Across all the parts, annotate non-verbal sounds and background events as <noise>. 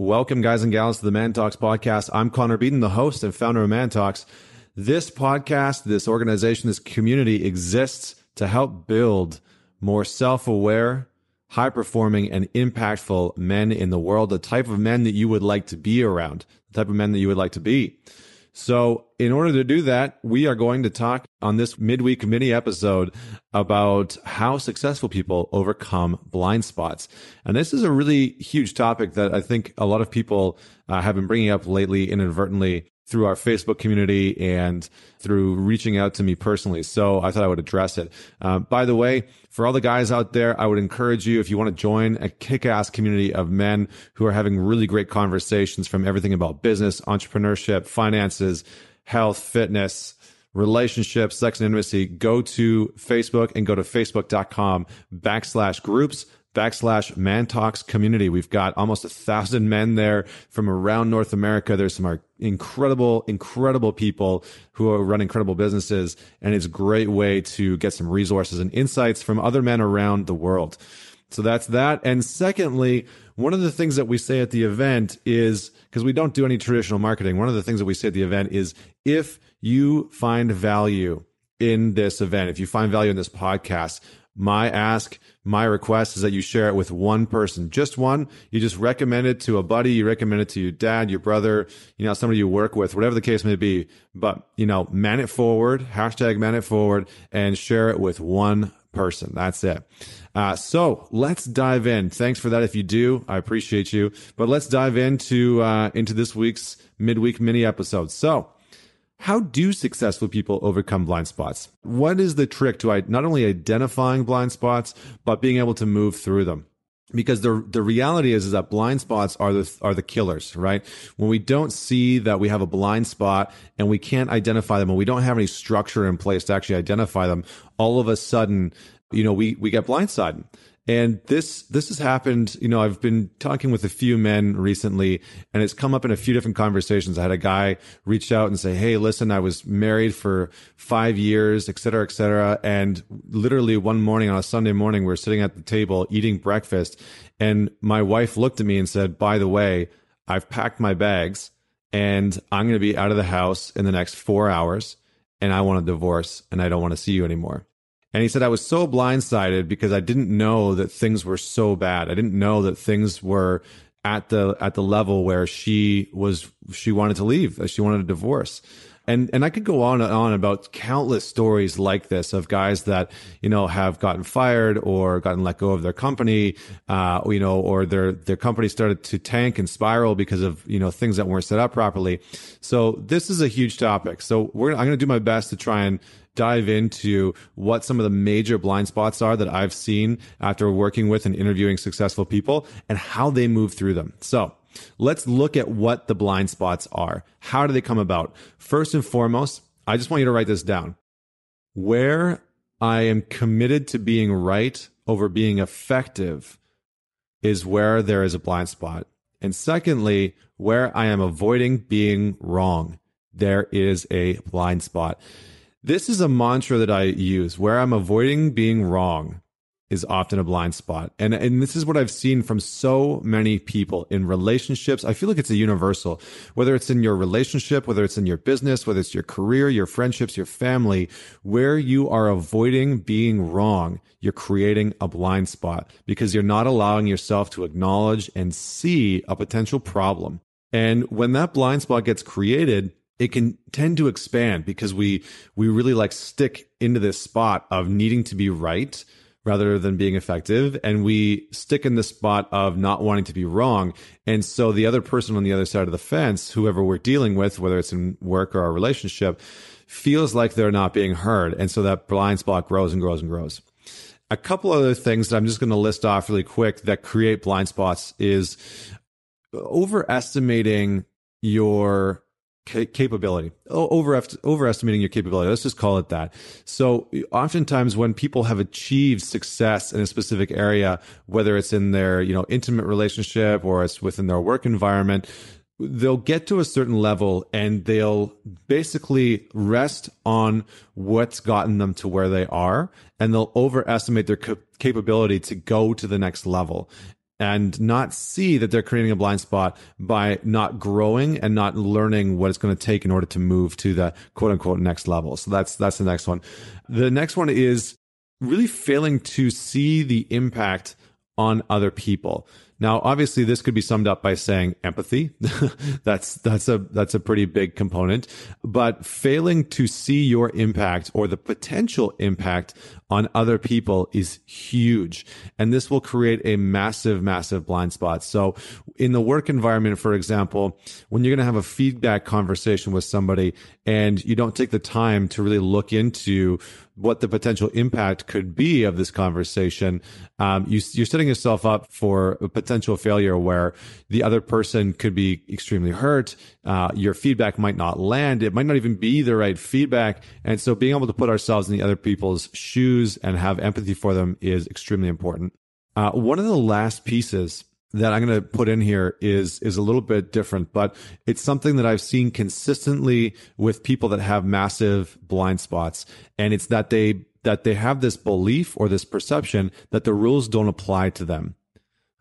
Welcome, guys and gals, to the Man Talks podcast. I'm Connor Beaton, the host and founder of Man Talks. This podcast, this organization, this community exists to help build more self aware, high performing, and impactful men in the world, the type of men that you would like to be around, the type of men that you would like to be. So, in order to do that, we are going to talk on this midweek mini episode about how successful people overcome blind spots. And this is a really huge topic that I think a lot of people uh, have been bringing up lately inadvertently through our Facebook community and through reaching out to me personally. So I thought I would address it. Uh, by the way, for all the guys out there, I would encourage you, if you want to join a kick ass community of men who are having really great conversations from everything about business, entrepreneurship, finances, health, fitness, relationships, sex and intimacy, go to Facebook and go to facebook.com backslash groups backslash man talks community. We've got almost a thousand men there from around North America. There's some uh, incredible, incredible people who run incredible businesses. And it's a great way to get some resources and insights from other men around the world. So that's that. And secondly, one of the things that we say at the event is because we don't do any traditional marketing. One of the things that we say at the event is if you find value in this event, if you find value in this podcast, my ask, my request is that you share it with one person, just one. You just recommend it to a buddy. You recommend it to your dad, your brother, you know, somebody you work with, whatever the case may be. But, you know, man it forward, hashtag man it forward and share it with one person. That's it. Uh, so let's dive in. Thanks for that. If you do, I appreciate you. But let's dive into uh, into this week's midweek mini episode. So how do successful people overcome blind spots? What is the trick to not only identifying blind spots, but being able to move through them? Because the the reality is, is that blind spots are the are the killers, right? When we don't see that we have a blind spot and we can't identify them, and we don't have any structure in place to actually identify them, all of a sudden, you know, we we get blindsided. And this this has happened. You know, I've been talking with a few men recently, and it's come up in a few different conversations. I had a guy reach out and say, "Hey, listen, I was married for five years, et cetera, et cetera." And literally one morning on a Sunday morning, we are sitting at the table eating breakfast, and my wife looked at me and said, "By the way, I've packed my bags, and I'm going to be out of the house in the next four hours, and I want a divorce, and I don't want to see you anymore." And he said, I was so blindsided because I didn't know that things were so bad. I didn't know that things were at the, at the level where she was, she wanted to leave, she wanted a divorce. And, and I could go on and on about countless stories like this of guys that, you know, have gotten fired or gotten let go of their company, uh, you know, or their, their company started to tank and spiral because of, you know, things that weren't set up properly. So this is a huge topic. So we're, I'm going to do my best to try and dive into what some of the major blind spots are that I've seen after working with and interviewing successful people and how they move through them. So let's look at what the blind spots are. How do they come about? First and foremost, I just want you to write this down. Where I am committed to being right over being effective is where there is a blind spot. And secondly, where I am avoiding being wrong, there is a blind spot. This is a mantra that I use where I'm avoiding being wrong is often a blind spot. And and this is what I've seen from so many people in relationships. I feel like it's a universal. Whether it's in your relationship, whether it's in your business, whether it's your career, your friendships, your family, where you are avoiding being wrong, you're creating a blind spot because you're not allowing yourself to acknowledge and see a potential problem. And when that blind spot gets created, it can tend to expand because we we really like stick into this spot of needing to be right rather than being effective and we stick in the spot of not wanting to be wrong. And so the other person on the other side of the fence whoever we're dealing with whether it's in work or our relationship feels like they're not being heard. And so that blind spot grows and grows and grows. A couple other things that i'm just going to list off really quick that create blind spots is overestimating your capability over overestimating your capability. Let's just call it that. So oftentimes when people have achieved success in a specific area whether it's in their you know intimate relationship or it's within their work environment they'll get to a certain level and they'll basically rest on what's gotten them to where they are and they'll overestimate their capability to go to the next level and not see that they're creating a blind spot by not growing and not learning what it's going to take in order to move to the quote unquote next level. So that's that's the next one. The next one is really failing to see the impact on other people. Now, obviously, this could be summed up by saying empathy. <laughs> that's that's a that's a pretty big component. But failing to see your impact or the potential impact on other people is huge. And this will create a massive, massive blind spot. So in the work environment, for example, when you're going to have a feedback conversation with somebody and you don't take the time to really look into what the potential impact could be of this conversation, um, you, are setting yourself up for a potential failure where the other person could be extremely hurt. Uh, your feedback might not land. It might not even be the right feedback. And so being able to put ourselves in the other people's shoes and have empathy for them is extremely important. Uh, one of the last pieces that I'm going to put in here is is a little bit different, but it's something that I've seen consistently with people that have massive blind spots, and it's that they that they have this belief or this perception that the rules don't apply to them.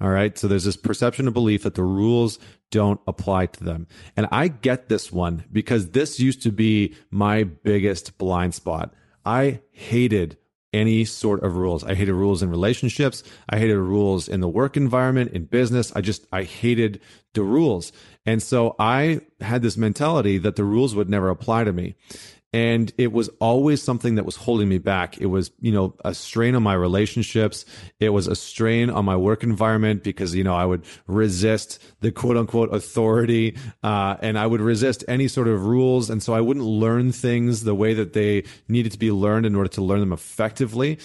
All right. So there's this perception of belief that the rules don't apply to them. And I get this one because this used to be my biggest blind spot. I hated any sort of rules. I hated rules in relationships. I hated rules in the work environment, in business. I just, I hated the rules. And so I had this mentality that the rules would never apply to me and it was always something that was holding me back. It was you know a strain on my relationships. It was a strain on my work environment because you know i would resist the quote unquote authority uh, and i would resist any sort of rules. And so i wouldn't learn things the way that they needed to be learned in order to learn them effectively.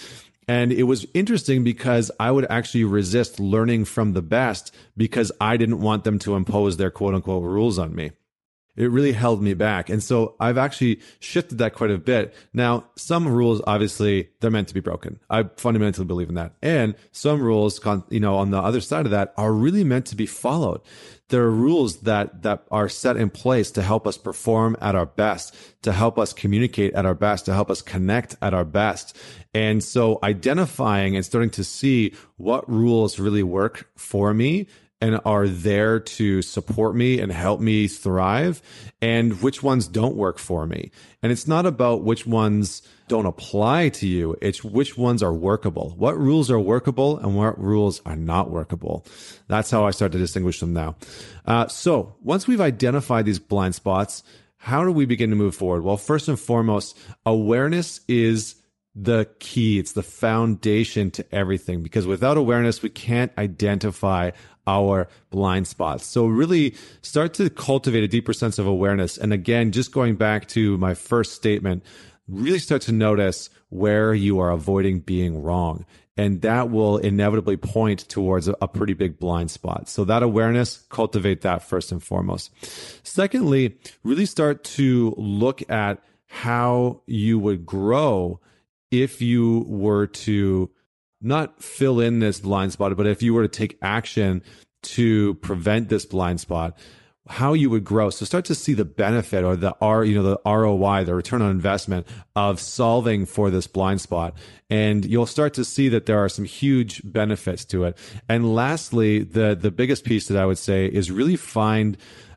And it was interesting because I would actually resist learning from the best because I didn't want them to impose their quote unquote rules on me it really held me back. And so I've actually shifted that quite a bit. Now, some rules, obviously, they're meant to be broken. I fundamentally believe in that. And some rules, you know, on the other side of that are really meant to be followed. There are rules that, that are set in place to help us perform at our best, to help us communicate at our best, to help us connect at our best. And so identifying and starting to see what rules really work for me and are there to support me and help me thrive and which ones don't work for me. And it's not about which ones don't apply to you. It's which ones are workable. What rules are workable and what rules are not workable. That's how I start to distinguish them now. Uh, so once we've identified these blind spots, how do we begin to move forward? Well, first and foremost, awareness is the key. It's the foundation to everything because without awareness, we can't identify our blind spots. So really start to cultivate a deeper sense of awareness. And again, just going back to my first statement, really start to notice where you are avoiding being wrong. And that will inevitably point towards a, pretty big blind spot. So that awareness, cultivate that first and foremost. Secondly, really start to look at how you would grow if you were to not fill in this blind spot, but if you were to take action to prevent this blind spot, how you would grow. So start to see the benefit or the R, you know, the ROI, the return on investment of solving for this blind spot. And you'll start to see that there are some huge benefits to it. And lastly, the, the biggest piece that I would say is really find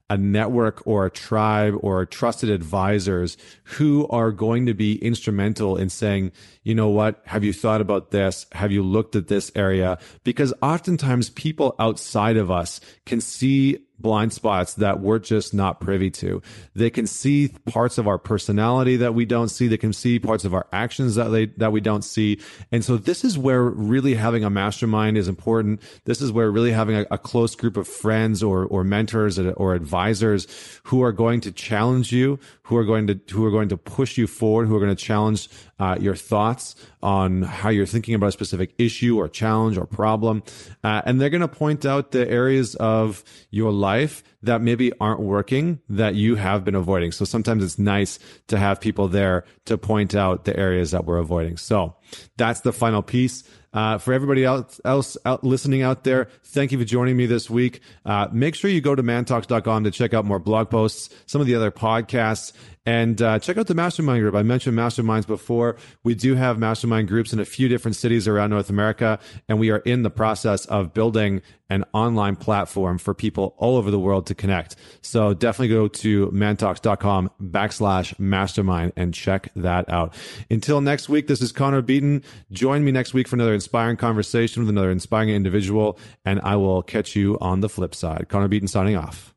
a network or a tribe or trusted advisors who are going to be instrumental in saying, you know what? Have you thought about this? Have you looked at this area? Because oftentimes people outside of us can see blind spots that we're just not privy to. They can see parts of our personality that we don't see. They can see parts of our actions that they, that we don't see. And so this is where really having a mastermind is important. This is where really having a, a close group of friends or, or mentors or advisors who are going to challenge you, who are going to, who are going to push you forward, who are going to challenge uh, your thoughts on how you're thinking about a specific issue or challenge or problem. Uh, and they're going to point out the areas of your life that maybe aren't working that you have been avoiding. So sometimes it's nice to have people there to point out the areas that we're avoiding. So that's the final piece. Uh, for everybody else, else out listening out there, thank you for joining me this week. Uh, make sure you go to mantalks.com to check out more blog posts, some of the other podcasts, and uh, check out the mastermind group. I mentioned masterminds before. We do have mastermind groups in a few different cities around North America, and we are in the process of building an online platform for people all over the world to connect. So definitely go to mantalks.com backslash mastermind and check that out. Until next week, this is Connor Beaton. Join me next week for another inspiring conversation with another inspiring individual, and I will catch you on the flip side. Connor Beaton signing off.